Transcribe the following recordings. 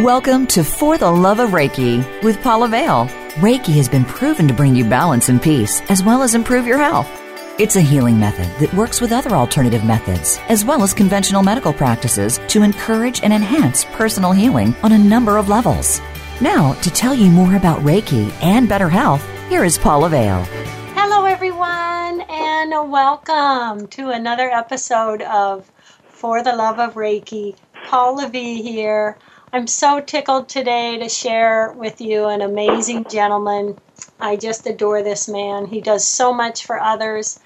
Welcome to For the Love of Reiki with Paula Vale. Reiki has been proven to bring you balance and peace, as well as improve your health. It's a healing method that works with other alternative methods, as well as conventional medical practices, to encourage and enhance personal healing on a number of levels. Now, to tell you more about Reiki and better health, here is Paula Vale. Hello, everyone, and welcome to another episode of For the Love of Reiki. Paula V here. I'm so tickled today to share with you an amazing gentleman. I just adore this man. He does so much for others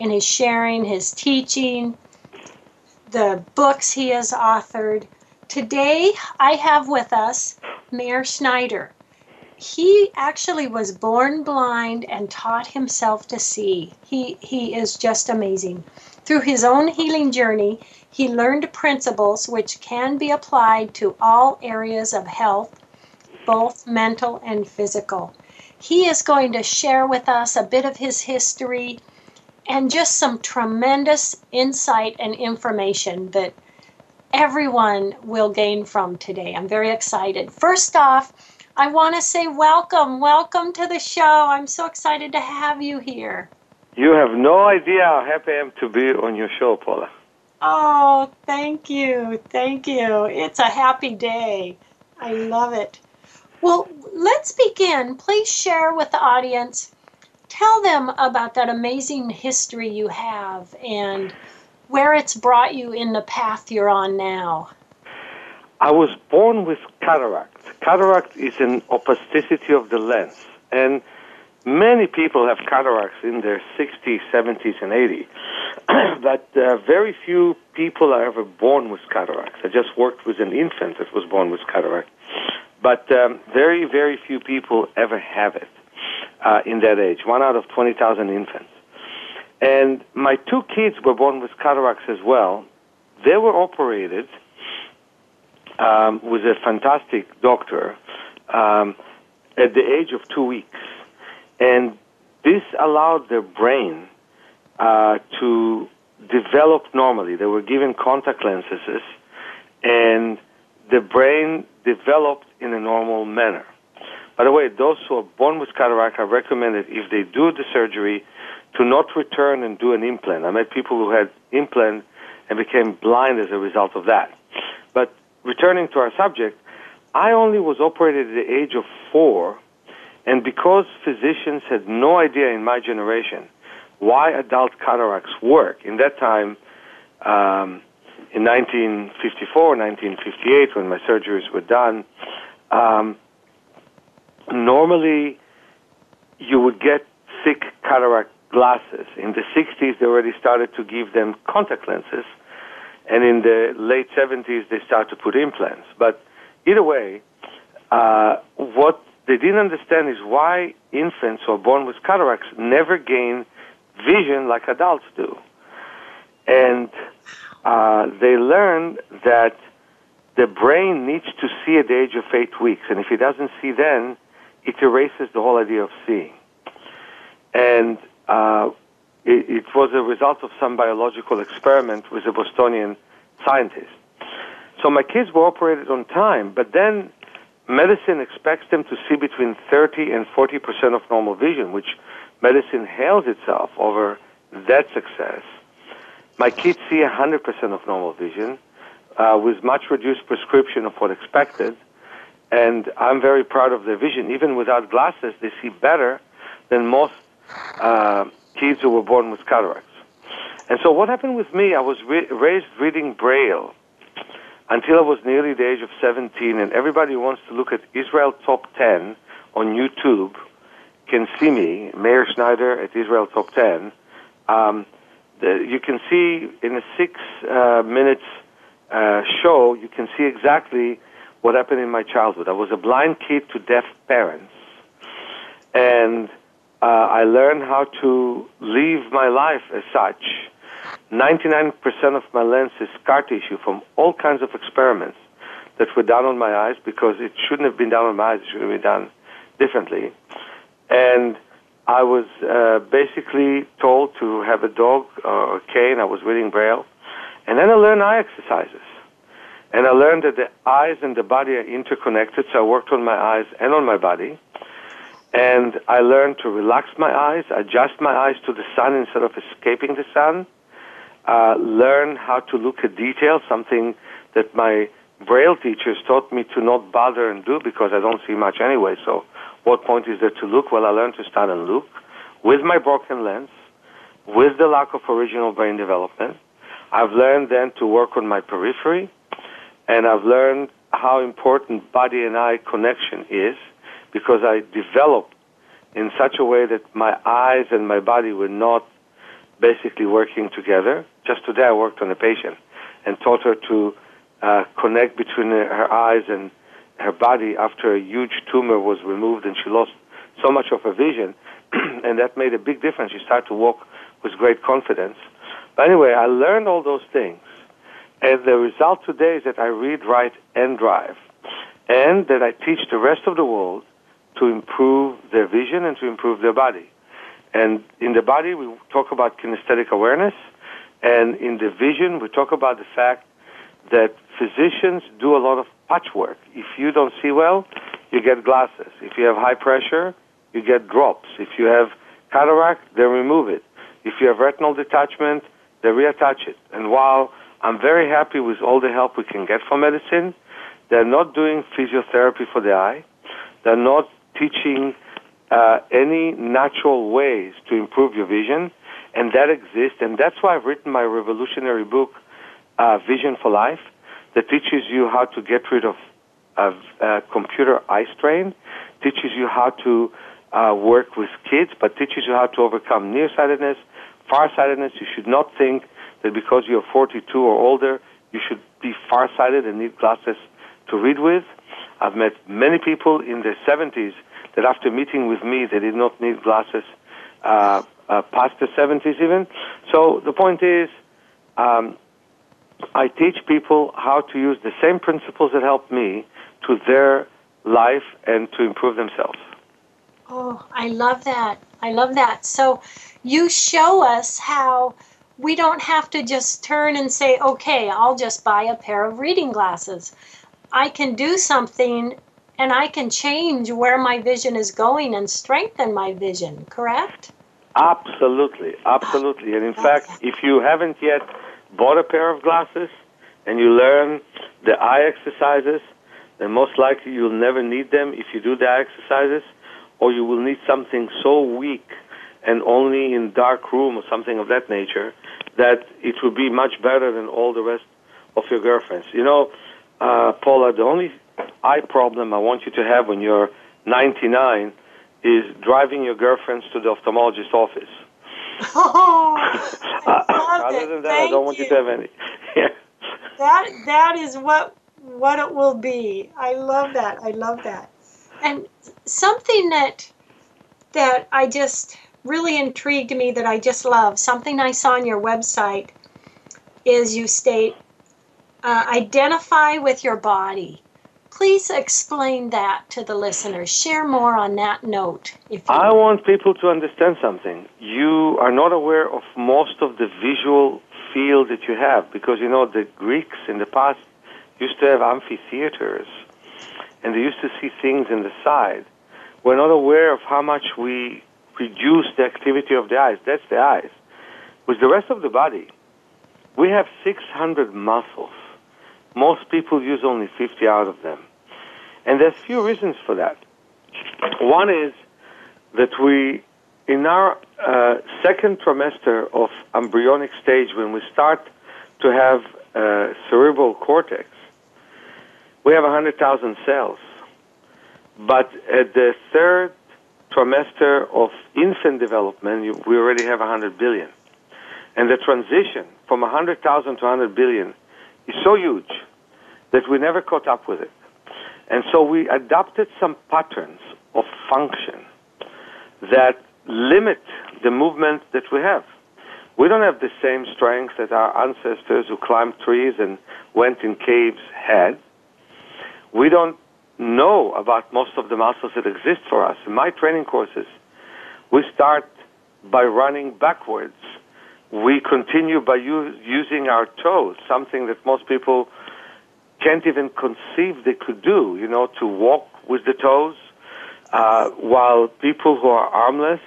in his sharing, his teaching, the books he has authored. Today, I have with us Meir Schneider. He actually was born blind and taught himself to see. He, he is just amazing. Through his own healing journey, he learned principles which can be applied to all areas of health, both mental and physical. He is going to share with us a bit of his history and just some tremendous insight and information that everyone will gain from today. I'm very excited. First off, I want to say welcome. Welcome to the show. I'm so excited to have you here. You have no idea how happy I am to be on your show, Paula. Oh, thank you. Thank you. It's a happy day. I love it. Well, let's begin. Please share with the audience. Tell them about that amazing history you have and where it's brought you in the path you're on now. I was born with cataract. Cataract is an opacity of the lens. And many people have cataracts in their 60s, 70s, and 80s. but uh, very few people are ever born with cataracts. I just worked with an infant that was born with cataract. But um, very, very few people ever have it uh, in that age. One out of 20,000 infants. And my two kids were born with cataracts as well. They were operated um, with a fantastic doctor um, at the age of two weeks. And this allowed their brain uh, to develop normally. They were given contact lenses, and the brain developed in a normal manner. By the way, those who are born with cataract, are recommended if they do the surgery, to not return and do an implant. I met people who had implant and became blind as a result of that. But returning to our subject, I only was operated at the age of four, and because physicians had no idea in my generation why adult cataracts work, in that time, um, in 1954, 1958, when my surgeries were done, um, normally you would get thick cataract glasses. In the 60s, they already started to give them contact lenses, and in the late 70s, they started to put implants. But either way, uh, what they didn't understand is why infants who are born with cataracts never gain vision like adults do. And uh, they learned that the brain needs to see at the age of eight weeks, and if it doesn't see then, it erases the whole idea of seeing. And uh, it, it, was a result of some biological experiment with a Bostonian scientist. So my kids were operated on time, but then medicine expects them to see between 30 and 40 percent of normal vision, which medicine hails itself over that success. My kids see 100 percent of normal vision uh, with much reduced prescription of what expected, and I'm very proud of their vision. Even without glasses, they see better than most uh, kids who were born with cataracts. And so, what happened with me? I was re- raised reading Braille until I was nearly the age of 17, and everybody who wants to look at Israel Top 10 on YouTube can see me, Meir Schneider at Israel Top 10, Um, the, you can see in a six uh, minutes uh, show, you can see exactly what happened in my childhood. I was a blind kid to deaf parents, and uh, I learned how to live my life as such. 99% of my lens is scar tissue from all kinds of experiments that were done on my eyes because it shouldn't have been done on my eyes. It should have been done differently. And I was uh, basically told to have a dog or a cane. I was reading Braille. And then I learned eye exercises. And I learned that the eyes and the body are interconnected, so I worked on my eyes and on my body. And I learned to relax my eyes, adjust my eyes to the sun instead of escaping the sun, uh, learn how to look at detail, something that my Braille teachers taught me to not bother and do because I don't see much anyway. So, what point is there to look? Well, I learned to start and look with my broken lens, with the lack of original brain development. I've learned then to work on my periphery, and I've learned how important body and eye connection is because I developed in such a way that my eyes and my body were not basically working together. Just today I worked on a patient and taught her to uh, connect between her eyes and her body after a huge tumor was removed and she lost so much of her vision and that made a big difference. She started to walk with great confidence. But anyway, I learned all those things and the result today is that I read, write, and drive, and that I teach the rest of the world to improve their vision and to improve their body. And in the body, we talk about kinesthetic awareness, and in the vision, we talk about the fact that physicians do a lot of patchwork. If you don't see well, you get glasses. If you have high pressure, you get drops. If you have cataract, they remove it. If you have retinal detachment, they reattach it. And while I'm very happy with all the help we can get from medicine. They're not doing physiotherapy for the eye. They're not teaching uh, any natural ways to improve your vision, and that exists. And that's why I've written my revolutionary book, uh, Vision for Life, that teaches you how to get rid of of uh, computer eye strain, teaches you how to uh, work with kids, but teaches you how to overcome nearsightedness, farsightedness. You should not think that because you're 42 or older, you should be farsighted and need glasses to read with. I've met many people in their 70s that after meeting with me, they did not need glasses uh, uh, past the 70s even. So the point is, um, I teach people how to use the same principles that helped me to their life and to improve themselves. Oh, I love that. I love that. So you show us how we don't have to just turn and say, okay, I'll just buy a pair of reading glasses. I can do something and I can change where my vision is going and strengthen my vision, correct? Absolutely, absolutely. And in fact, if you haven't yet bought a pair of glasses and you learn the eye exercises, then most likely you'll never need them if you do the eye exercises, or you will need something so weak and only in dark room or something of that nature that it will be much better than all the rest of your girlfriends. You know, uh, Paula, the only eye problem I want you to have when you're 99 is driving your girlfriends to the ophthalmologist office. Oh, uh, other than that, Thank I don't want you. you to have any. that that is what what it will be. I love that. I love that. And something that that I just really intrigued me that I just love, something I saw on your website is you state uh, identify with your body. Please explain that to the listeners. Share more on that note. If I want people to understand something. You are not aware of most of the visual field that you have because you know the Greeks in the past used to have amphitheaters and they used to see things in the side. We're not aware of how much we reduce the activity of the eyes. That's the eyes. With the rest of the body, we have 600 muscles. Most people use only 50 out of them. And there's few reasons for that. One is that we, in our uh, second trimester of embryonic stage, when we start to have uh, cerebral cortex, we have 100,000 cells. But at the third trimester of infant development, we already have 100 billion. And the transition from 100,000 to 100 billion is so huge that we never caught up with it. And so we adopted some patterns of function that limit the movement that we have. We don't have the same strength that our ancestors who climbed trees and went in caves had. We don't know about most of the muscles that exist for us. In my training courses, we start by running backwards. We continue by u- using our toes, something that most people can't even conceive they could do, you know, to walk with the toes, uh, while people who are armless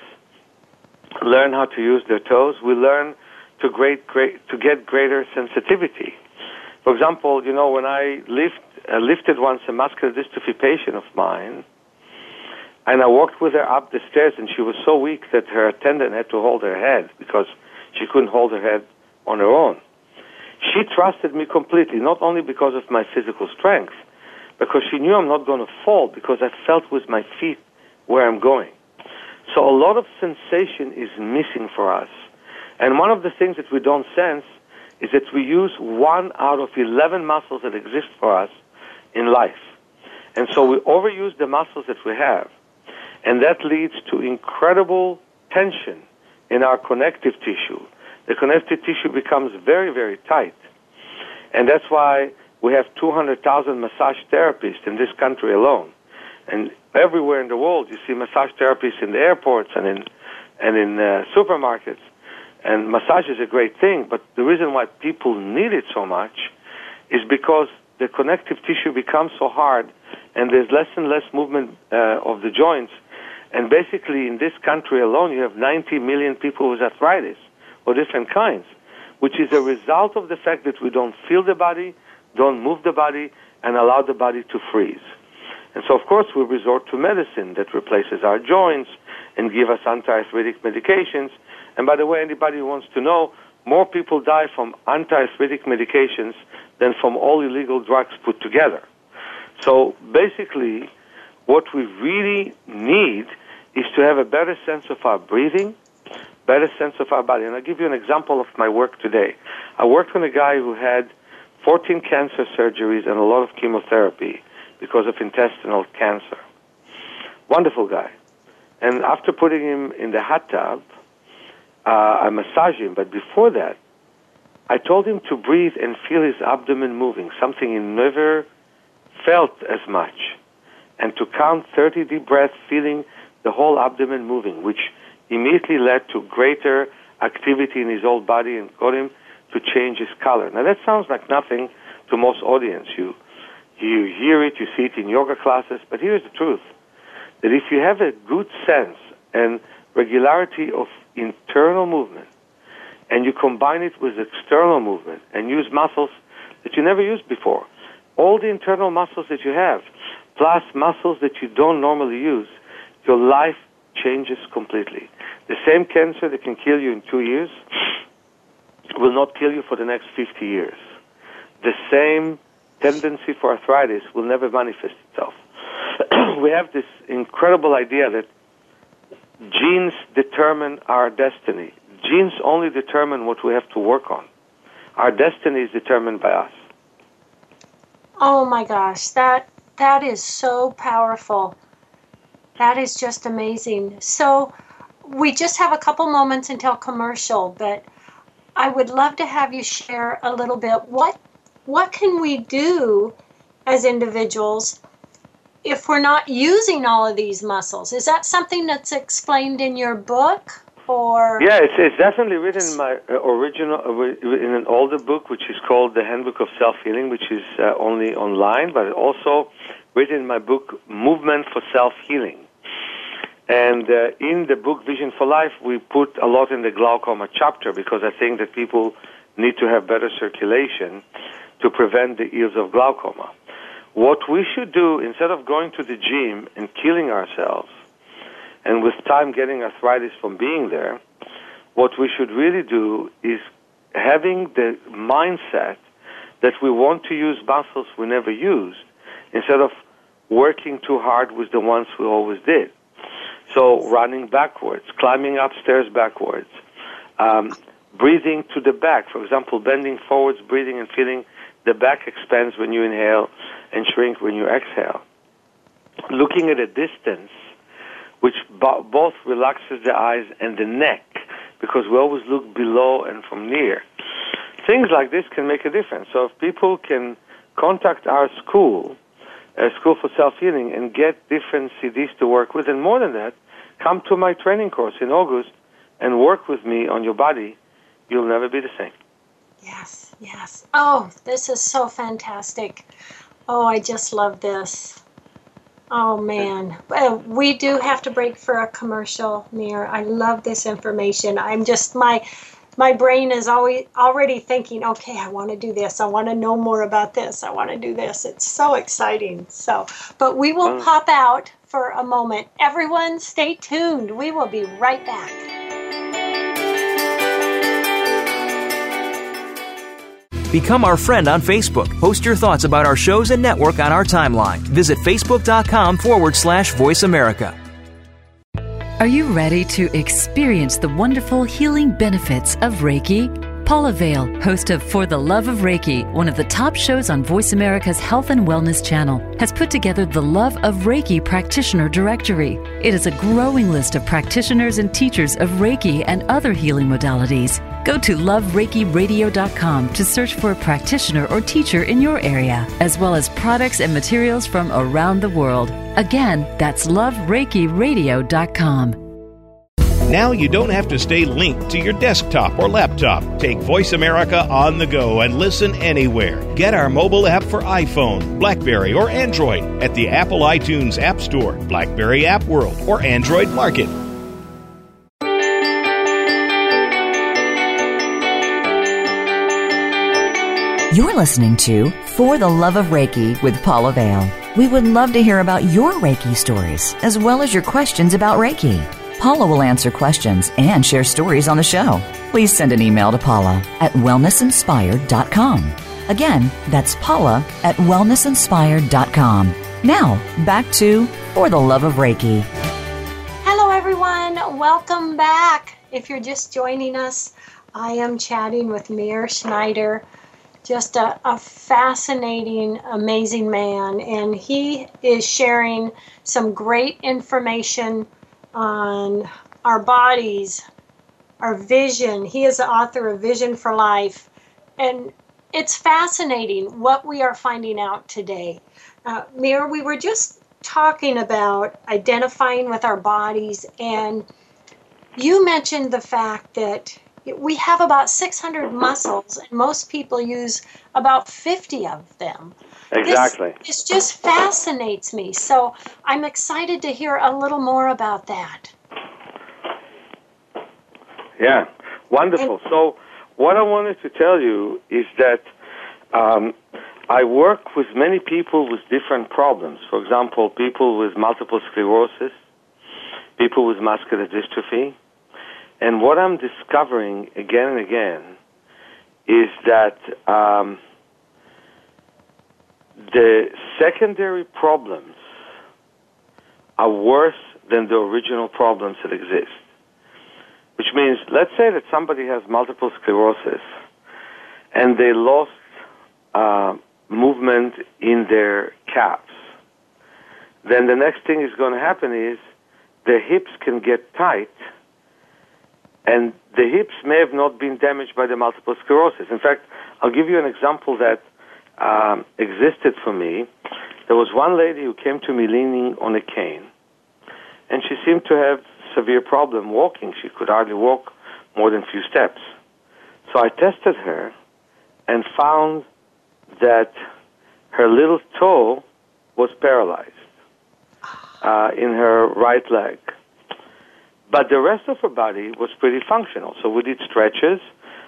learn how to use their toes, we learn to great, great to get greater sensitivity. For example, you know, when I lift, uh, lifted once a muscular dystrophy patient of mine, and I walked with her up the stairs, and she was so weak that her attendant had to hold her head because she couldn't hold her head on her own. She trusted me completely, not only because of my physical strength, because she knew I'm not going to fall because I felt with my feet where I'm going. So a lot of sensation is missing for us. And one of the things that we don't sense is that we use one out of 11 muscles that exist for us in life. And so we overuse the muscles that we have. And that leads to incredible tension in our connective tissue. The connective tissue becomes very, very tight. And that's why we have 200,000 massage therapists in this country alone. And everywhere in the world, you see massage therapists in the airports and in, and in uh, supermarkets. And massage is a great thing, but the reason why people need it so much is because the connective tissue becomes so hard and there's less and less movement uh, of the joints. And basically, in this country alone, you have 90 million people with arthritis of different kinds, which is a result of the fact that we don't feel the body, don't move the body, and allow the body to freeze. And so, of course, we resort to medicine that replaces our joints and give us anti-arthritic medications. And by the way, anybody who wants to know, more people die from anti-arthritic medications than from all illegal drugs put together. So basically, what we really need is to have a better sense of our breathing, better sense of our body. And I'll give you an example of my work today. I worked on a guy who had 14 cancer surgeries and a lot of chemotherapy because of intestinal cancer. Wonderful guy. And after putting him in the hot tub, uh, I massaged him. But before that, I told him to breathe and feel his abdomen moving, something he never felt as much. And to count 30 deep breaths, feeling the whole abdomen moving, which immediately led to greater activity in his whole body and got him to change his color. Now that sounds like nothing to most audience. You you hear it, you see it in yoga classes, but here's the truth. That if you have a good sense and regularity of internal movement, and you combine it with external movement and use muscles that you never used before, all the internal muscles that you have, plus muscles that you don't normally use, your life changes completely. The same cancer that can kill you in two years will not kill you for the next 50 years. The same tendency for arthritis will never manifest itself. we have this incredible idea that genes determine our destiny. Genes only determine what we have to work on. Our destiny is determined by us. Oh my gosh, that that is so powerful. That is just amazing. So we just have a couple moments until commercial, but I would love to have you share a little bit what what can we do as individuals if we're not using all of these muscles? Is that something that's explained in your book? Or yeah, it's, it's definitely written in my uh, original uh, in an older book, which is called the Handbook of Self Healing, which is uh, only online, but also written in my book Movement for Self Healing. And uh, in the book Vision for Life, we put a lot in the glaucoma chapter because I think that people need to have better circulation to prevent the ills of glaucoma. What we should do, instead of going to the gym and killing ourselves, and with time getting arthritis from being there, what we should really do is having the mindset that we want to use muscles we never used instead of working too hard with the ones we always did. So running backwards, climbing upstairs backwards, um, breathing to the back. For example, bending forwards, breathing and feeling the back expands when you inhale and shrink when you exhale. Looking at a distance, which bo- both relaxes the eyes and the neck, because we always look below and from near. Things like this can make a difference. So if people can contact our school, a School for Self Healing, and get different CDs to work with, and more than that, come to my training course in August and work with me on your body, you'll never be the same. Yes, yes. Oh, this is so fantastic. Oh, I just love this. Oh man, uh, we do have to break for a commercial, Meir. I love this information. I'm just my my brain is always already thinking, okay, I want to do this. I want to know more about this. I want to do this. It's so exciting. So, but we will pop out for a moment. Everyone, stay tuned. We will be right back. Become our friend on Facebook. Post your thoughts about our shows and network on our timeline. Visit facebook.com forward slash voice America. Are you ready to experience the wonderful healing benefits of Reiki? Paula Vale, host of For the Love of Reiki, one of the top shows on Voice America's Health and Wellness channel, has put together the Love of Reiki Practitioner Directory. It is a growing list of practitioners and teachers of Reiki and other healing modalities. Go to lovereikiradio.com to search for a practitioner or teacher in your area, as well as products and materials from around the world. Again, that's lovereikiradio.com. Now you don't have to stay linked to your desktop or laptop. Take Voice America on the go and listen anywhere. Get our mobile app for iPhone, Blackberry, or Android at the Apple iTunes App Store, Blackberry App World, or Android Market. You're listening to For the Love of Reiki with Paula Vale. We would love to hear about your Reiki stories, as well as your questions about Reiki. Paula will answer questions and share stories on the show. Please send an email to Paula at wellnessinspired.com. Again, that's Paula at wellnessinspired.com. Now, back to For the Love of Reiki. Hello, everyone. Welcome back. If you're just joining us, I am chatting with Meir Schneider just a, a, fascinating, amazing man. And he is sharing some great information on our bodies, our vision. He is the author of Vision for Life. And it's fascinating what we are finding out today. Uh, Meir, we were just talking about identifying with our bodies, and you mentioned the fact that we have about 600 muscles, and most people use about 50 of them. Exactly. This, this, just fascinates me. So I'm excited to hear a little more about that. Yeah, wonderful. And, so, what I wanted to tell you is that um, I work with many people with different problems. For example, people with multiple sclerosis, people with muscular dystrophy and what I'm discovering again and again is that um, the secondary problems are worse than the original problems that exist. Which means, let's say that somebody has multiple sclerosis and they lost uh, movement in their calves. Then the next thing is going to happen is their hips can get tight and the hips may have not been damaged by the multiple sclerosis. In fact, I'll give you an example that um, existed for me. There was one lady who came to me leaning on a cane, and she seemed to have severe problem walking. She could hardly walk more than a few steps. So I tested her and found that her little toe was paralyzed uh, in her right leg. But the rest of her body was pretty functional. So we did stretches.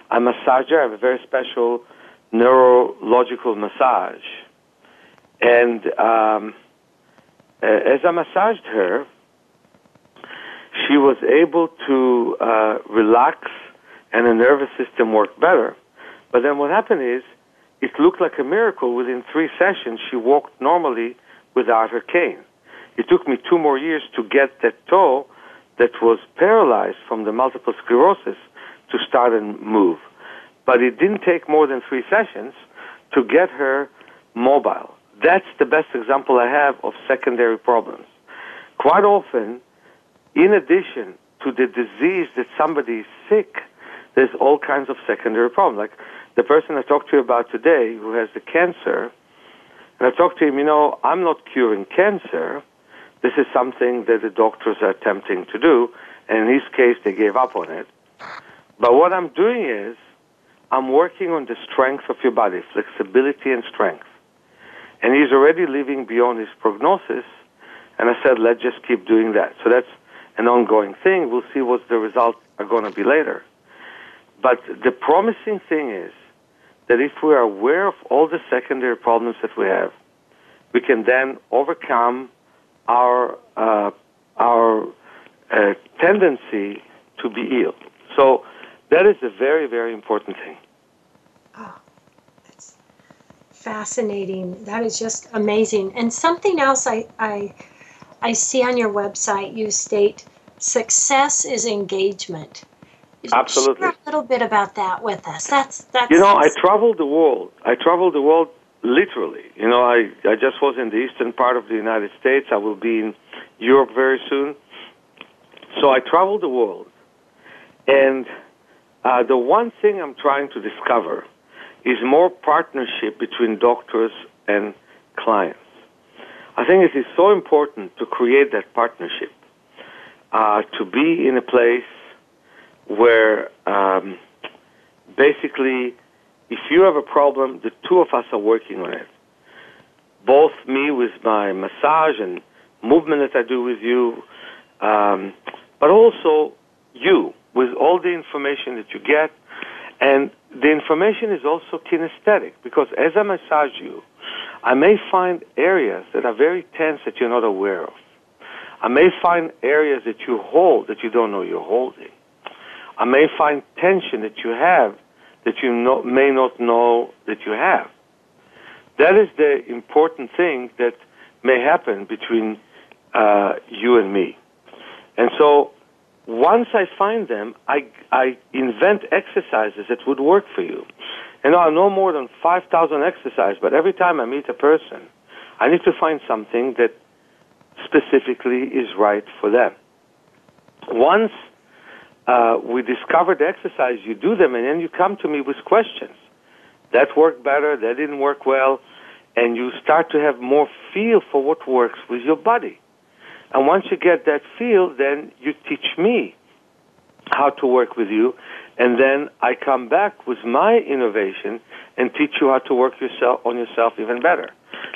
I massaged her. I have a very special neurological massage. And um, as I massaged her, she was able to uh, relax and the nervous system worked better. But then what happened is, it looked like a miracle. Within three sessions, she walked normally without her cane. It took me two more years to get that toe that was paralyzed from the multiple sclerosis to start and move. But it didn't take more than three sessions to get her mobile. That's the best example I have of secondary problems. Quite often, in addition to the disease that somebody is sick, there's all kinds of secondary problems. Like the person I talked to you about today who has the cancer, and I talked to him, you know, I'm not curing cancer. This is something that the doctors are attempting to do, and in his case, they gave up on it. But what I'm doing is, I'm working on the strength of your body, flexibility and strength. And he's already living beyond his prognosis, and I said, let's just keep doing that. So that's an ongoing thing. We'll see what the results are going to be later. But the promising thing is that if we are aware of all the secondary problems that we have, we can then overcome our uh, our uh, tendency to be ill. So that is a very very important thing. Oh, that's fascinating. That is just amazing. And something else I I I see on your website you state success is engagement. Absolutely. Share a little bit about that with us. That's that's. You know, I traveled the world. I traveled the world literally. You know, I I just was in the eastern part of the United States. I will be in Europe very soon. So I traveled the world, and uh, the one thing I'm trying to discover is more partnership between doctors and clients. I think it is so important to create that partnership, uh, to be in a place where um, basically, if you have a problem, the two of us are working on it. Both me with my massage and movement that I do with you, um, but also you with all the information that you get. And the information is also kinesthetic because as I massage you, I may find areas that are very tense that you're not aware of. I may find areas that you hold that you don't know you're holding. I may find tension that you have that you not, may not know that you have. That is the important thing that may happen between uh, you and me. And so once I find them, I, I invent exercises that would work for you. And I know more than 5,000 exercises, but every time I meet a person, I need to find something that specifically is right for them. Once uh, we discover the exercise, you do them, and then you come to me with questions. That worked better, that didn't work well, and you start to have more feel for what works with your body. And once you get that feel, then you teach me how to work with you, and then I come back with my innovation and teach you how to work yourself on yourself even better.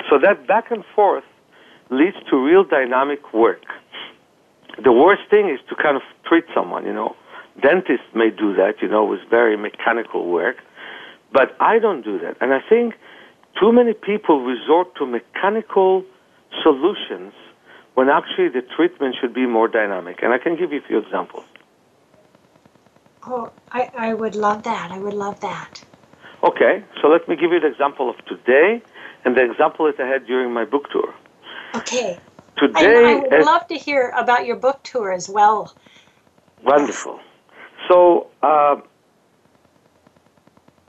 So that back and forth leads to real dynamic work. The worst thing is to kind of treat someone, you know. Dentists may do that, you know, with very mechanical work, but I don't do that. And I think too many people resort to mechanical solutions when actually the treatment should be more dynamic. And I can give you a few examples. Oh, I, I would love that. I would love that. Okay, so let me give you the example of today and the example that I had during my book tour. Okay. Today, I, I would love to hear about your book tour as well. Wonderful. So uh,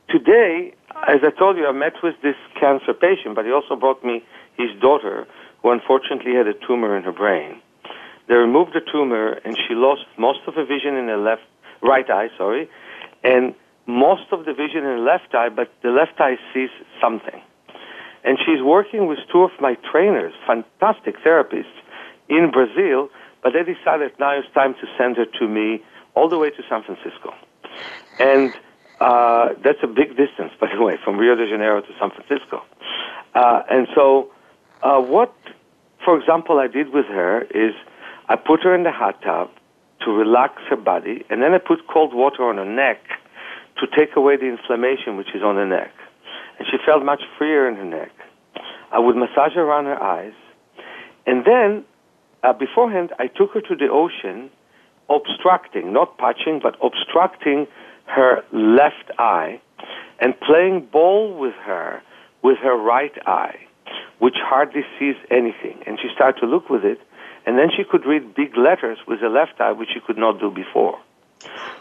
today, as I told you, I met with this cancer patient, but he also brought me his daughter, who unfortunately had a tumor in her brain. They removed the tumor, and she lost most of her vision in her left, right eye, sorry, and most of the vision in the left eye, but the left eye sees something. And she's working with two of my trainers, fantastic therapists in Brazil, but they decided now it's time to send her to me all the way to San Francisco. And uh, that's a big distance, by the way, from Rio de Janeiro to San Francisco. Uh, and so, uh, what, for example, I did with her is I put her in the hot tub to relax her body, and then I put cold water on her neck to take away the inflammation which is on the neck. And she felt much freer in her neck. I would massage her around her eyes. And then, uh, beforehand, I took her to the ocean obstructing, not patching, but obstructing her left eye and playing ball with her with her right eye, which hardly sees anything. And she started to look with it, and then she could read big letters with the left eye, which she could not do before.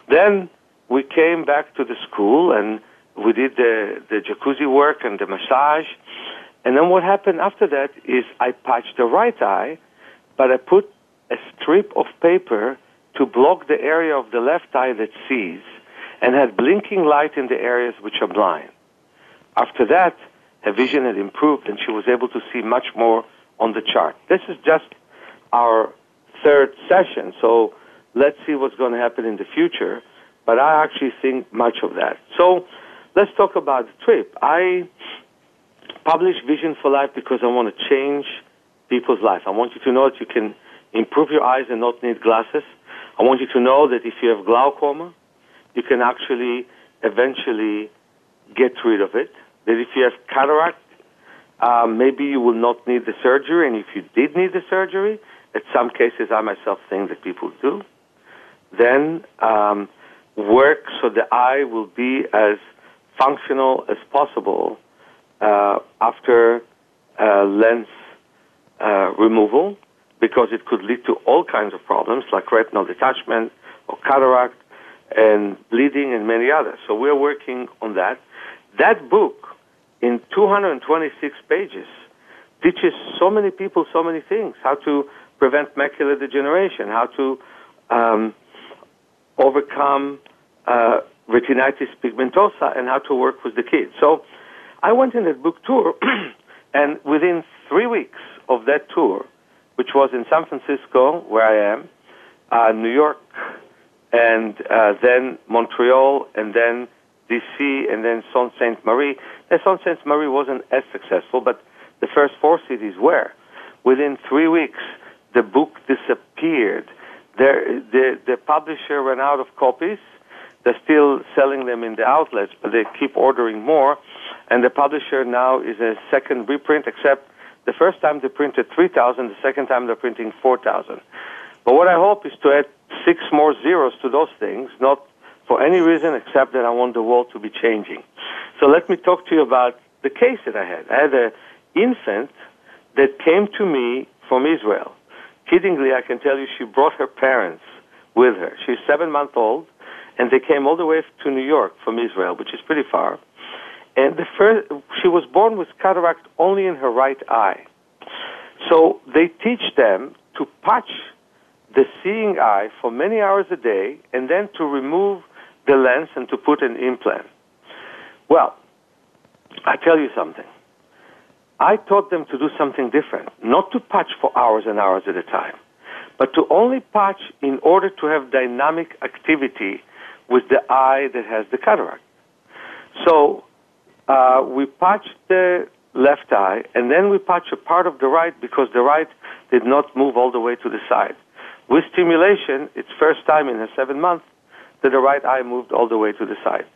Then we came back to the school and we did the, the jacuzzi work and the massage. And then what happened after that is I patched the right eye, but I put a strip of paper to block the area of the left eye that sees and had blinking light in the areas which are blind. After that, her vision had improved and she was able to see much more on the chart. This is just our third session, so let's see what's going to happen in the future. But I actually think much of that. So let's talk about the trip. I published Vision for Life because I want to change people's life. I want you to know that you can improve your eyes and not need glasses. I want you to know that if you have glaucoma, you can actually eventually get rid of it. That if you have cataract, um, maybe you will not need the surgery, and if you did need the surgery, in some cases I myself think that people do, then um, work so the eye will be as functional as possible uh, after uh, lens uh, removal because it could lead to all kinds of problems like retinal detachment or cataract and bleeding and many others. So we're working on that. That book, in 226 pages, teaches so many people so many things how to prevent macular degeneration, how to um, overcome uh, retinitis pigmentosa, and how to work with the kids. So I went in that book tour, and within three weeks of that tour, which was in San Francisco, where I am, uh, New York, and uh, then Montreal, and then DC, and then Sault Ste. Marie. And Sault Ste. Marie wasn't as successful, but the first four cities were. Within three weeks, the book disappeared. There, the, the publisher ran out of copies. They're still selling them in the outlets, but they keep ordering more. And the publisher now is a second reprint, except the first time they printed 3,000, the second time they're printing 4,000. But what I hope is to add six more zeros to those things, not for any reason except that I want the world to be changing. So let me talk to you about the case that I had. I had an infant that came to me from Israel. Kiddingly, I can tell you she brought her parents with her. She's seven months old, and they came all the way to New York from Israel, which is pretty far. And the first, she was born with cataract only in her right eye. So they teach them to patch the seeing eye for many hours a day and then to remove the lens and to put an implant. Well, I tell you something. I taught them to do something different, not to patch for hours and hours at a time, but to only patch in order to have dynamic activity with the eye that has the cataract. So uh, we patched the left eye, and then we patched a part of the right because the right did not move all the way to the side. With stimulation, it's first time in a seven month that the right eye moved all the way to the side.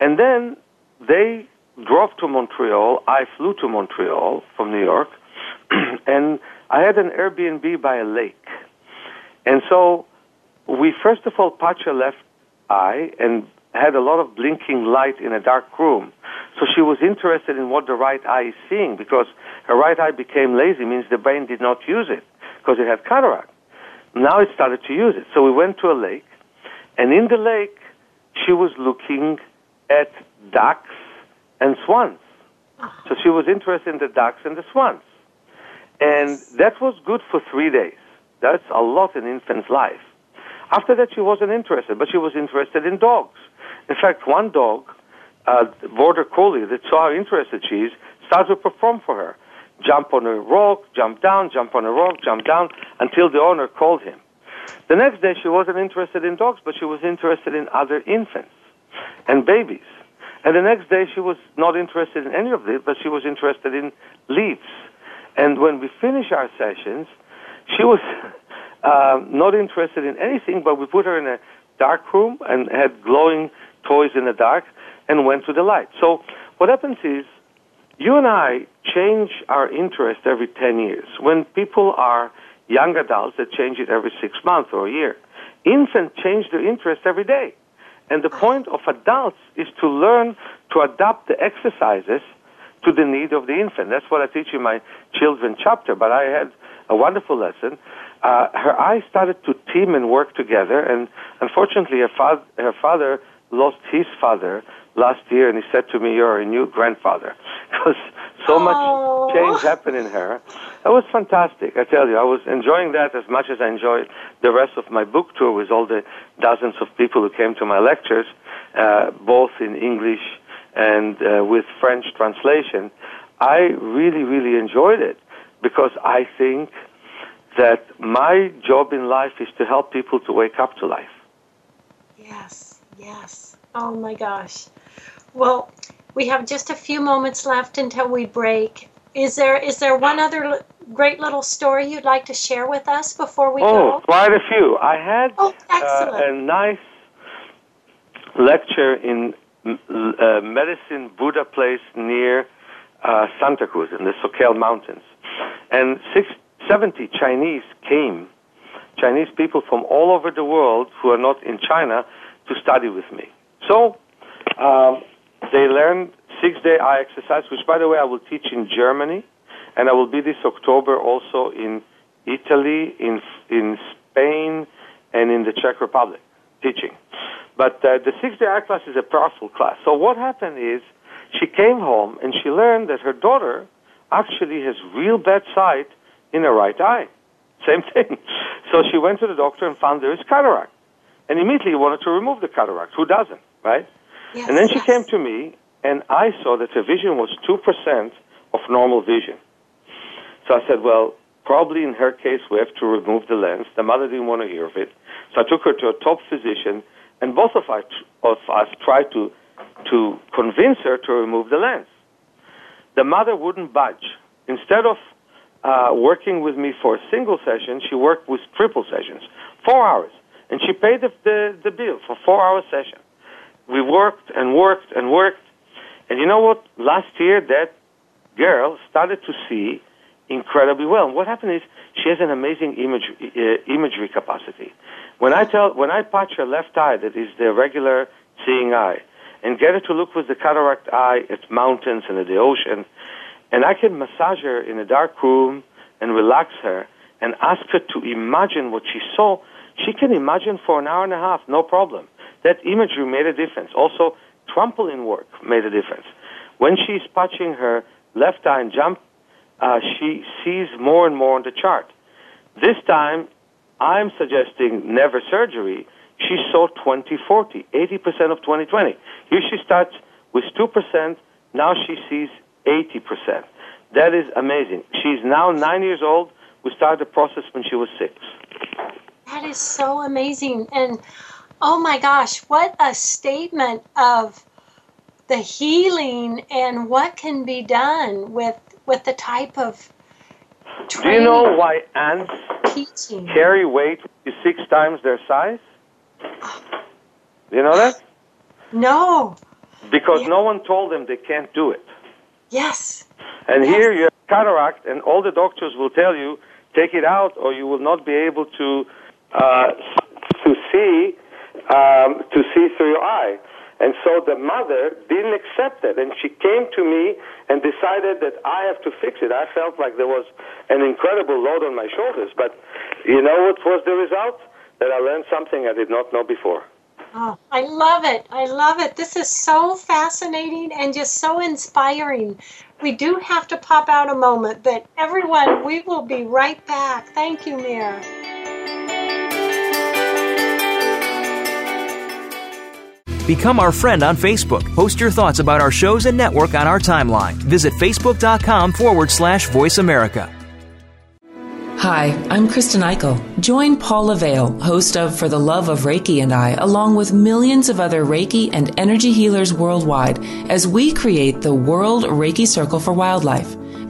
And then they drove to Montreal. I flew to Montreal from New York, and I had an Airbnb by a lake. And so we first of all patched her left eye and had a lot of blinking light in a dark room. So she was interested in what the right eye is seeing because her right eye became lazy, means the brain did not use it because it had cataract. Now it started to use it. So we went to a lake, and in the lake, she was looking at ducks and swans. So she was interested in the ducks and the swans. And that was good for three days. That's a lot in infant's life. After that, she wasn't interested, but she was interested in dogs. In fact, one dog, uh, border collie, that saw how interested she is, started to perform for her jump on a rock, jump down, jump on a rock, jump down, until the owner called him. The next day, she wasn't interested in dogs, but she was interested in other infants and babies. And the next day, she was not interested in any of this, but she was interested in leaves. And when we finished our sessions, she was uh, not interested in anything, but we put her in a dark room and had glowing toys in the dark and went to the light. So what happens is you and I change our interest every 10 years. When people are young adults, they change it every six months or a year. Infants change their interest every day. And the point of adults is to learn to adapt the exercises to the need of the infant. That's what I teach in my children chapter. But I had a wonderful lesson. uh, her eyes started to team and work together. And unfortunately, her, fa- her father lost his father last year, and he said to me, "You're a new grandfather," because so Aww. much change happened in her. That was fantastic. I tell you, I was enjoying that as much as I enjoyed the rest of my book tour with all the dozens of people who came to my lectures, uh, both in English and uh, with French translation. I really, really enjoyed it because I think that my job in life is to help people to wake up to life. Yes, yes. Oh my gosh. Well, we have just a few moments left until we break. Is there is there one other l- great little story you'd like to share with us before we go? Oh, go? quite a few. I had Oh, uh, a nice lecture in uh, Medicine Buddha Place near uh, Santa Cruz in the Soquel Mountains. And six, 70 Chinese came, Chinese people from all over the world who are not in China, to study with me. So um, they learned six day eye exercise, which, by the way, I will teach in Germany, and I will be this October also in Italy, in, in Spain, and in the Czech Republic teaching. But uh, the six day eye class is a powerful class. So what happened is she came home and she learned that her daughter actually has real bad sight in her right eye. Same thing. So she went to the doctor and found there is cataract. And immediately wanted to remove the cataract. Who doesn't, right? Yes, And then she yes. came to me, and I saw that her vision was 2% of normal vision. So I said, well, probably in her case, we have to remove the lens. The mother didn't want to hear of it. So I took her to a top physician, and both of us, of us tried to, to convince her to remove the lens. The mother wouldn't budge. Instead of uh, working with me for a single session, she worked with triple sessions, four hours. And she paid the, the, the bill for four hour session. We worked and worked and worked. And you know what? Last year, that girl started to see incredibly well. And what happened is she has an amazing image, uh, imagery capacity. When I tell, when I patch her left eye, that is the regular seeing eye, and get her to look with the cataract eye at mountains and at the ocean, and I can massage her in a dark room and relax her and ask her to imagine what she saw, she can imagine for an hour and a half, no problem. That imagery made a difference. Also, trampoline work made a difference. When she's patching her left eye and jump, uh, she sees more and more on the chart. This time, I'm suggesting never surgery. She saw 2040, 80% of 2020. Here she starts with 2%, now she sees 80%. That is amazing. She's now nine years old. We started the process when she was six. That is so amazing. And oh my gosh, what a statement of the healing and what can be done with with the type of Do you know why ants teaching. carry weight is six times their size? Do you know that? No. Because Yeah. no one told them they can't do it. Yes. And Yes. here you have cataract, and all the doctors will tell you, take it out, or you will not be able to uh, to see um, to see through your eye. And so the mother didn't accept it, and she came to me and decided that I have to fix it. I felt like there was an incredible load on my shoulders, but you know what was the result? That I learned something I did not know before. Oh, I love it. I love it. This is so fascinating and just so inspiring. We do have to pop out a moment, but everyone, we will be right back. Thank you, Meir. Become our friend on Facebook. Post your thoughts about our shows and network on our timeline. Visit facebook.com forward slash voice America. Hi, I'm Kristen Eichel. Join Paula Vale, host of For the Love of Reiki and I, along with millions of other Reiki and energy healers worldwide, as we create the World Reiki Circle for Wildlife.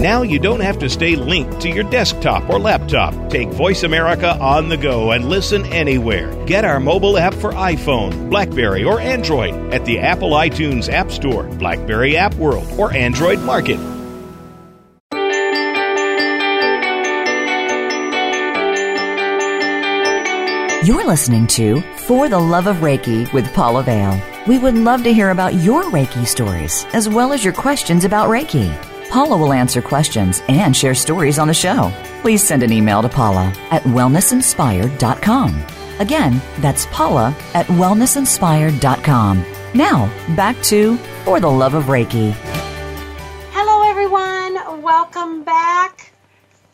Now you don't have to stay linked to your desktop or laptop. Take Voice America on the go and listen anywhere. Get our mobile app for iPhone, Blackberry, or Android at the Apple iTunes App Store, Blackberry App World, or Android Market. You're listening to For the Love of Reiki with Paula Vale. We would love to hear about your Reiki stories as well as your questions about Reiki. Paula will answer questions and share stories on the show. Please send an email to Paula at wellnessinspired.com. Again, that's Paula at wellnessinspired.com. Now, back to For the Love of Reiki. Hello, everyone. Welcome back.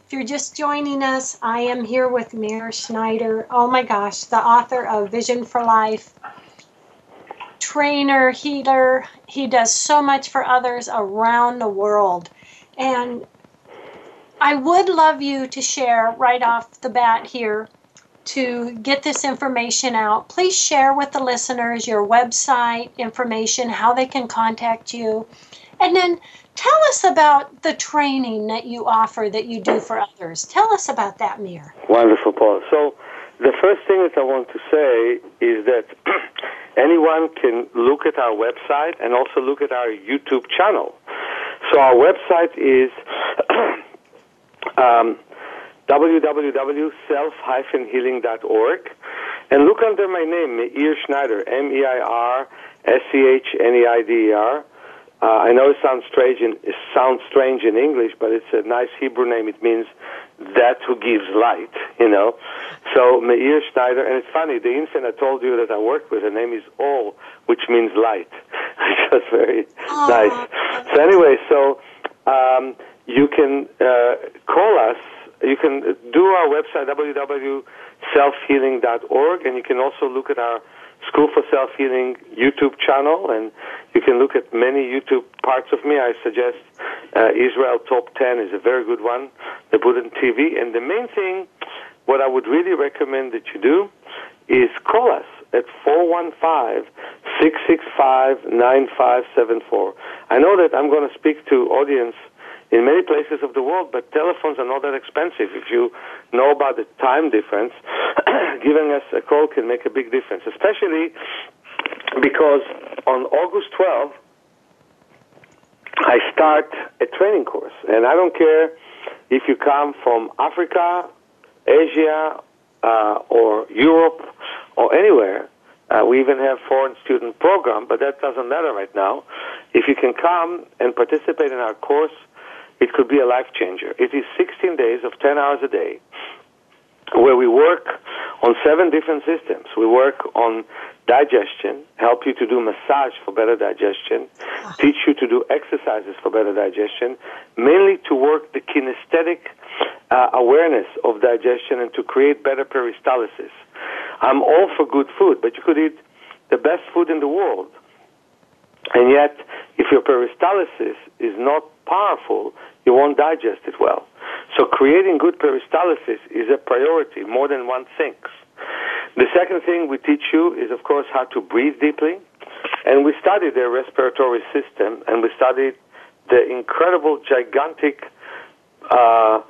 If you're just joining us, I am here with Meir Schneider. Oh my gosh, the author of Vision for Life, trainer, healer. He does so much for others around the world. And I would love you to share right off the bat here to get this information out. Please share with the listeners your website information, how they can contact you. And then tell us about the training that you offer that you do for others. Tell us about that, Meir. Wonderful, Paul. So, the first thing that I want to say is that anyone can look at our website and also look at our YouTube channel. So our website is um, www.self-healing.org and look under my name, Meir Schneider, M-E-I-R-S-C-H-N-E-I-D-E-R. Uh, I know it sounds strange in it sounds strange in English, but it's a nice Hebrew name. It means that who gives light, you know. So Meir Schneider, and it's funny. The infant I told you that I work with, her name is All, which means light, which was very Aww. nice. So anyway, so um, you can uh, call us. You can do our website www.selfhealing.org, and you can also look at our School for Self Healing YouTube channel, and you can look at many YouTube parts of me. I suggest uh, Israel Top 10 is a very good one, the Buddha TV. And the main thing, what I would really recommend that you do is call us at 415 665 9574. I know that I'm going to speak to audience in many places of the world, but telephones are not that expensive. If you know about the time difference, giving us a call can make a big difference, especially because on August 12th, I start a training course. And I don't care if you come from Africa, Asia, uh, or Europe, or anywhere. Uh, we even have foreign student program, but that doesn't matter right now. If you can come and participate in our course, it could be a life changer. It is 16 days of 10 hours a day where we work on seven different systems. We work on digestion, help you to do massage for better digestion, teach you to do exercises for better digestion, mainly to work the kinesthetic uh, awareness of digestion and to create better peristalsis. I'm all for good food, but you could eat the best food in the world. And yet, if your peristalsis is not powerful, you won't digest it well. So creating good peristalsis is a priority more than one thinks. The second thing we teach you is, of course, how to breathe deeply. And we studied their respiratory system, and we studied the incredible, gigantic uh,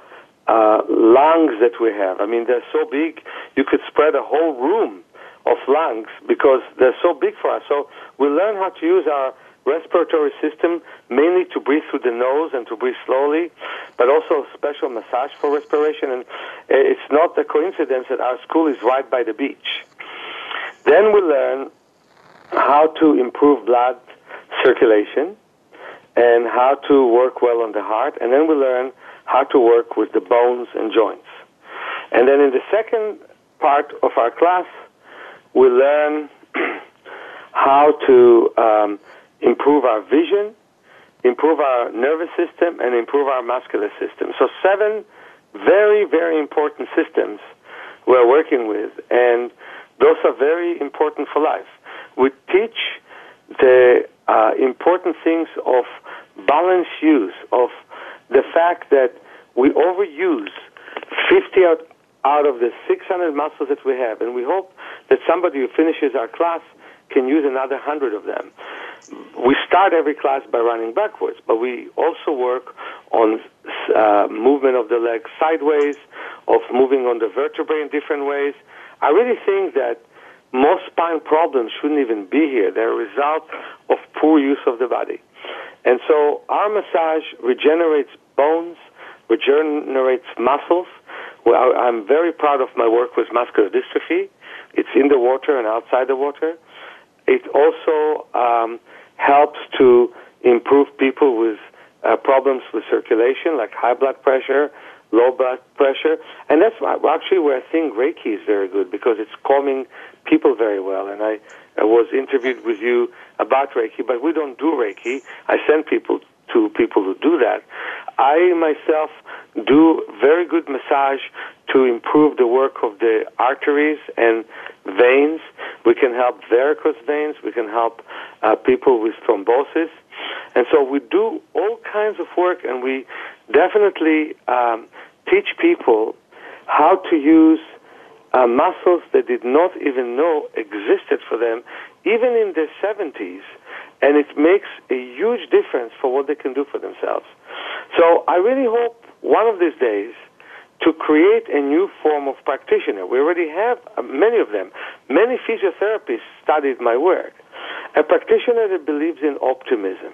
uh, lungs that we have. I mean, they're so big, you could spread a whole room of lungs because they're so big for us. So we learn how to use our respiratory system mainly to breathe through the nose and to breathe slowly, but also special massage for respiration. And it's not a coincidence that our school is right by the beach. Then we learn how to improve blood circulation and how to work well on the heart. And then we learn how to work with the bones and joints. And then in the second part of our class, we learn how to um, improve our vision, improve our nervous system, and improve our muscular system. So seven very, very important systems we're working with, and those are very important for life. We teach the uh, important things of balanced use of the fact that we overuse 50 out, out of the 600 muscles that we have, and we hope that somebody who finishes our class can use another 100 of them. We start every class by running backwards, but we also work on uh, movement of the legs sideways, of moving on the vertebrae in different ways. I really think that most spine problems shouldn't even be here. They're a result of poor use of the body. And so our massage regenerates bones, regenerates muscles. Well, I'm very proud of my work with muscular dystrophy. It's in the water and outside the water. It also um, helps to improve people with uh, problems with circulation, like high blood pressure, low blood pressure, and that's why, actually where I think Reiki is very good because it's calming people very well. And I, I was interviewed with you about Reiki, but we don't do Reiki. I send people to people who do that. I myself do very good massage to improve the work of the arteries and veins. We can help varicose veins. We can help uh, people with thrombosis. And so we do all kinds of work, and we definitely um, teach people how to use uh, muscles they did not even know existed for them, even in their 70s, and it makes a huge difference for what they can do for themselves. So I really hope one of these days to create a new form of practitioner. We already have uh, many of them. Many physiotherapists studied my work. A practitioner that believes in optimism.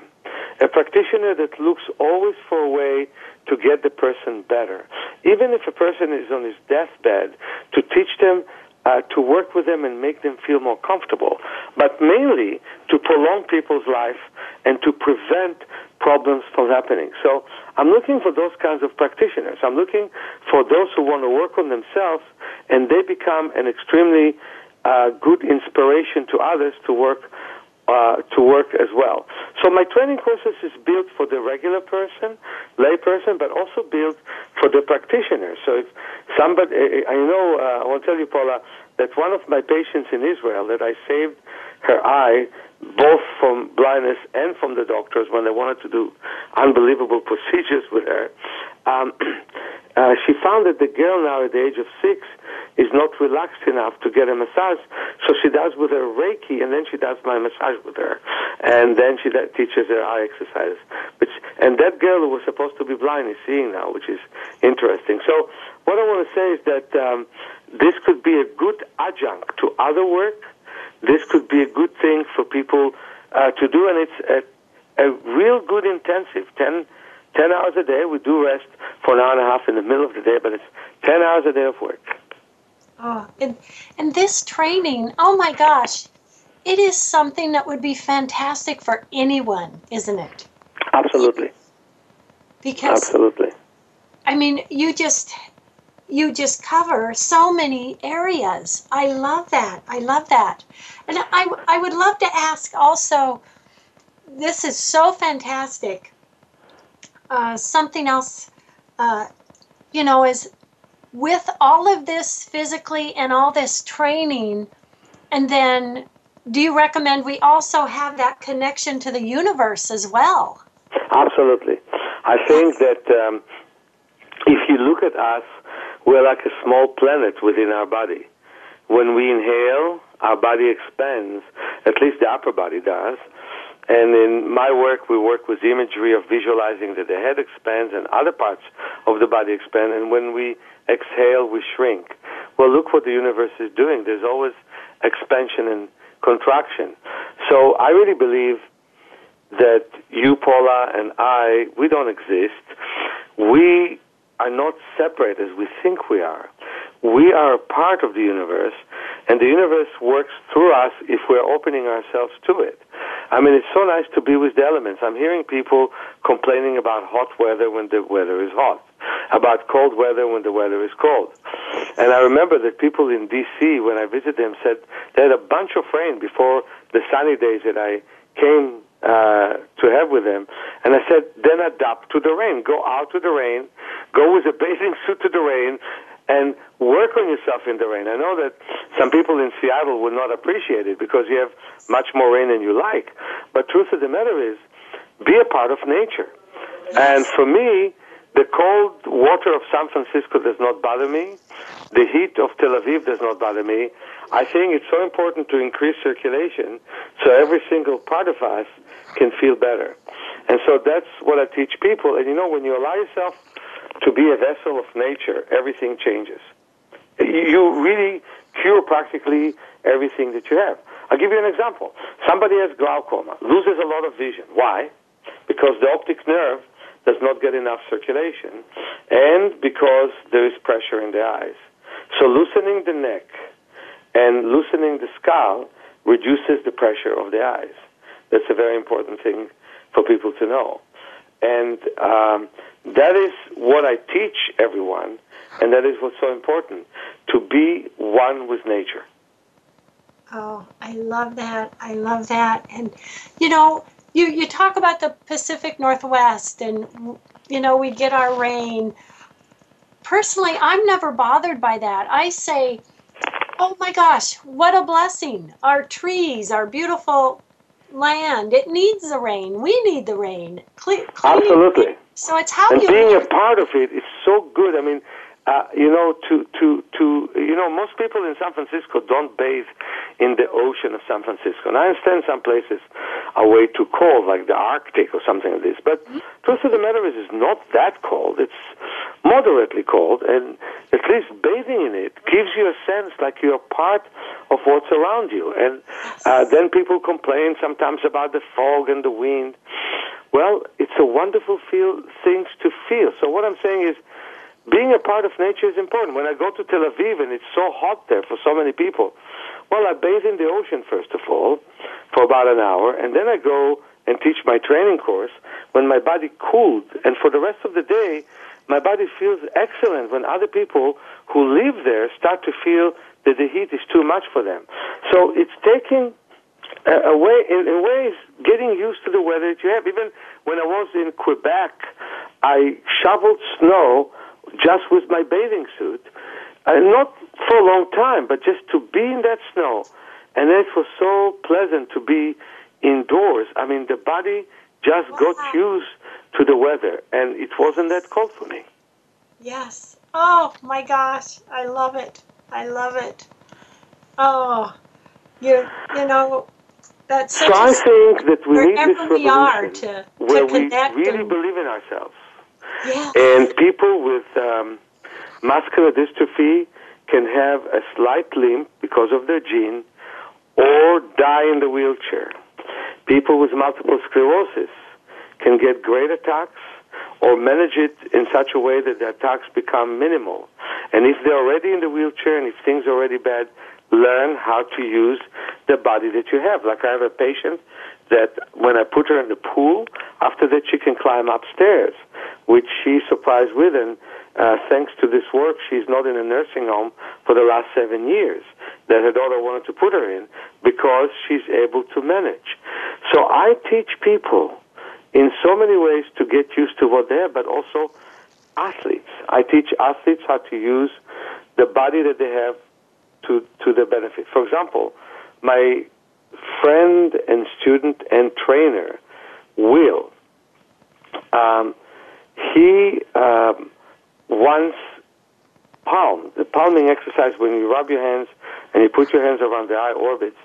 A practitioner that looks always for a way to get the person better. Even if a person is on his deathbed, to teach them uh, to work with them and make them feel more comfortable, but mainly to prolong people's life and to prevent problems from happening. So I'm looking for those kinds of practitioners. I'm looking for those who want to work on themselves and they become an extremely uh, good inspiration to others to work uh, to work as well. So my training process is built for the regular person, lay person, but also built for the practitioner. So if somebody, I know, uh, I to tell you, Paula, that one of my patients in Israel that I saved her eye both from blindness and from the doctors when they wanted to do unbelievable procedures with her. Um, uh, she found that the girl now at the age of six is not relaxed enough to get a massage, so she does with her Reiki, and then she does my massage with her, and then she teaches her eye exercises. Which, and that girl who was supposed to be blind is seeing now, which is interesting. So what I want to say is that um, this could be a good adjunct to other work. This could be a good thing for people uh, to do, and it's a, a real good intensive 10, 10 hours a day. We do rest for an hour and a half in the middle of the day, but it's 10 hours a day of work. Oh, and, and this training, oh my gosh, it is something that would be fantastic for anyone, isn't it? Absolutely. Because Absolutely. I mean, you just you just cover so many areas. I love that. I love that. And I I would love to ask also this is so fantastic. Uh, something else uh, you know is with all of this physically and all this training, and then do you recommend we also have that connection to the universe as well? Absolutely. I think that um, if you look at us, we're like a small planet within our body. When we inhale, our body expands, at least the upper body does. And in my work, we work with imagery of visualizing that the head expands and other parts of the body expand. And when we exhale, we shrink. Well, look what the universe is doing. There's always expansion and contraction. So I really believe that you, Paula, and I, we don't exist. We are not separate as we think we are. We are a part of the universe, and the universe works through us if we're opening ourselves to it. I mean, it's so nice to be with the elements. I'm hearing people complaining about hot weather when the weather is hot, about cold weather when the weather is cold. And I remember that people in D.C., when I visited them, said they had a bunch of rain before the sunny days that I came uh, to have with them. And adapt to the rain. Go out to the rain. Go with a bathing suit to the rain and work on yourself in the rain. I know that some people in Seattle would not appreciate it because you have much more rain than you like. But truth of the matter is, be a part of nature. And for me, the cold water of San Francisco does not bother me. The heat of Tel Aviv does not bother me. I think it's so important to increase circulation so every single part of us can feel better. And so that's what I teach people. And you know, when you allow yourself to be a vessel of nature, everything changes. You really cure practically everything that you have. I'll give you an example. Somebody has glaucoma, loses a lot of vision. Why? Because the optic nerve does not get enough circulation and because there is pressure in the eyes. So loosening the neck and loosening the skull reduces the pressure of the eyes. That's a very important thing for people to know. And um, that is what I teach everyone, and that is what's so important to be one with nature. Oh, I love that. I love that. And, you know, you, you talk about the Pacific Northwest, and, you know, we get our rain. Personally, I'm never bothered by that. I say, oh my gosh, what a blessing. Our trees, our beautiful land. It needs the rain. We need the rain. Cle- Absolutely. So it's how and you being a part of it is so good. I mean, uh, you know, to to to you know, most people in San Francisco don't bathe in the ocean of San Francisco. And I understand some places are way too cold, like the Arctic or something like this. But mm-hmm. truth of the matter is, it's not that cold. It's moderately cold, and at least bathing in it gives you a sense like you're part of what's around you. And uh, then people complain sometimes about the fog and the wind. Well, it's a wonderful feel things to feel. So what I'm saying is being a part of nature is important. When I go to Tel Aviv and it's so hot there for so many people, well, I bathe in the ocean first of all for about an hour, and then I go and teach my training course when my body cooled, and for the rest of the day, my body feels excellent when other people who live there start to feel that the heat is too much for them. So it's taking a way, in, in ways, getting used to the weather that you have. Even when I was in Quebec, I shoveled snow just with my bathing suit, uh, not for a long time, but just to be in that snow. And it was so pleasant to be indoors. I mean, the body just wow. got used to the weather, and it wasn't that cold for me. Yes. Oh my gosh, I love it. I love it. Oh, you you know that's so I think that we need this we are to, where to we really and, believe in ourselves. Yes. And people with um, muscular dystrophy can have a slight limp because of their gene or die in the wheelchair. People with multiple sclerosis can get great attacks or manage it in such a way that the attacks become minimal. And if they're already in the wheelchair and if things are already bad, learn how to use the body that you have. Like I have a patient that when I put her in the pool, after that she can climb upstairs, which she's surprised with. And uh, thanks to this work, she's not in a nursing home for the last seven years that her daughter wanted to put her in because she's able to manage. So I teach people in so many ways to get used to what they have, but also athletes. I teach athletes how to use the body that they have to, to their benefit. For example, my friend and student and trainer, Will, um, he um, once palmed, the palming exercise when you rub your hands and you put your hands around the eye orbits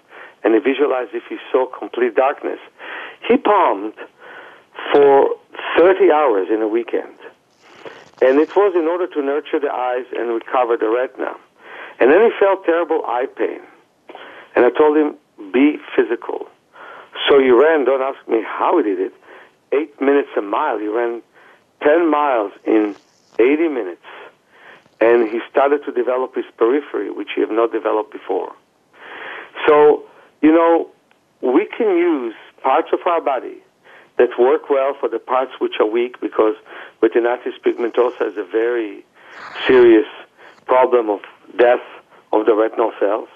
and you visualize if you saw complete darkness. He palmed for 30 hours in a weekend. And it was in order to nurture the eyes and recover the retina. And then he felt terrible eye pain. And I told him, be physical. So he ran, don't ask me how he did it, eight minutes a mile. He ran 10 miles in 80 minutes. And he started to develop his periphery, which he had not developed before. So, you know, we can use parts of our body that work well for the parts which are weak because retinitis pigmentosa is a very serious problem of death of the retinal cells.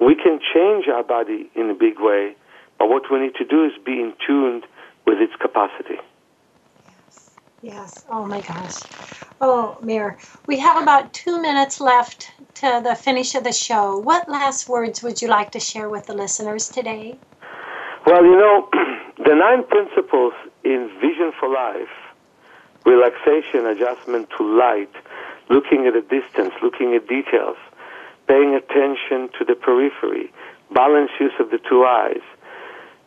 We can change our body in a big way, but what we need to do is be in tune with its capacity. Yes. Yes. Oh my gosh. Oh, Meir, we have about two minutes left to the finish of the show. What last words would you like to share with the listeners today? Well, you know, the nine principles in Vision for Life relaxation, adjustment to light, looking at a distance, looking at details, paying attention to the periphery, balanced use of the two eyes,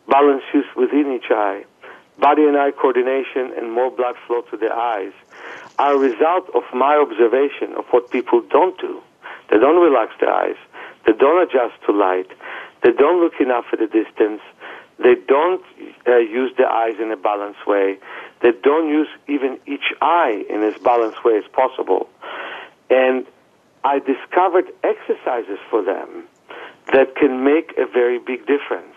balanced use within each eye, body and eye coordination, and more blood flow to the eyes are a result of my observation of what people don't do. They don't relax their eyes. They don't adjust to light. They don't look enough at a distance. They don't uh, use the eyes in a balanced way. They don't use even each eye in as balanced way as possible. And I discovered exercises for them that can make a very big difference.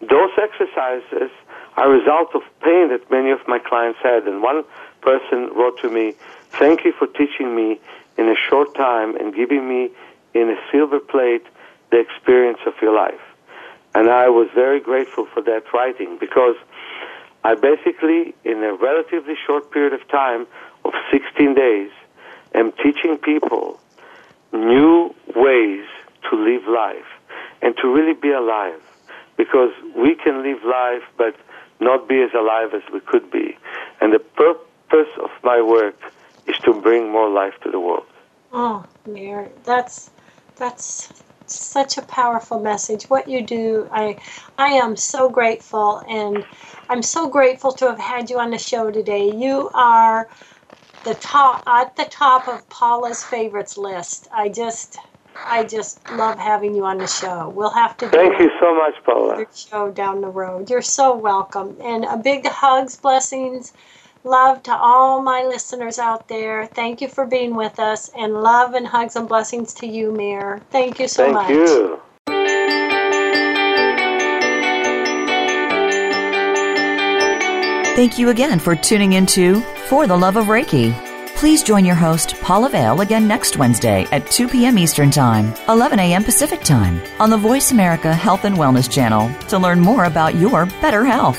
Those exercises are a result of pain that many of my clients had. And one person wrote to me, Thank you for teaching me in a short time and giving me in a silver plate the experience of your life. And I was very grateful for that writing because I basically, in a relatively short period of time of 16 days, am teaching people new ways to live life and to really be alive. Because we can live life but not be as alive as we could be. And the purpose of my work is to bring more life to the world. Oh, Meir, that's that's such a powerful message. What you do, I I am so grateful and I'm so grateful to have had you on the show today. You are the top at the top of Paula's favorites list. I just I just love having you on the show. We'll have to Thank you so much, Paula. Show down the road. You're so welcome. And a big hugs, blessings, love to all my listeners out there. Thank you for being with us and love and hugs and blessings to you, Meir. Thank you so Thank much. Thank you. Thank you again for tuning into For the Love of Reiki. Please join your host, Paula Vale, again next Wednesday at 2 p.m. Eastern Time, 11 a.m. Pacific Time on the Voice America Health and Wellness Channel to learn more about your better health.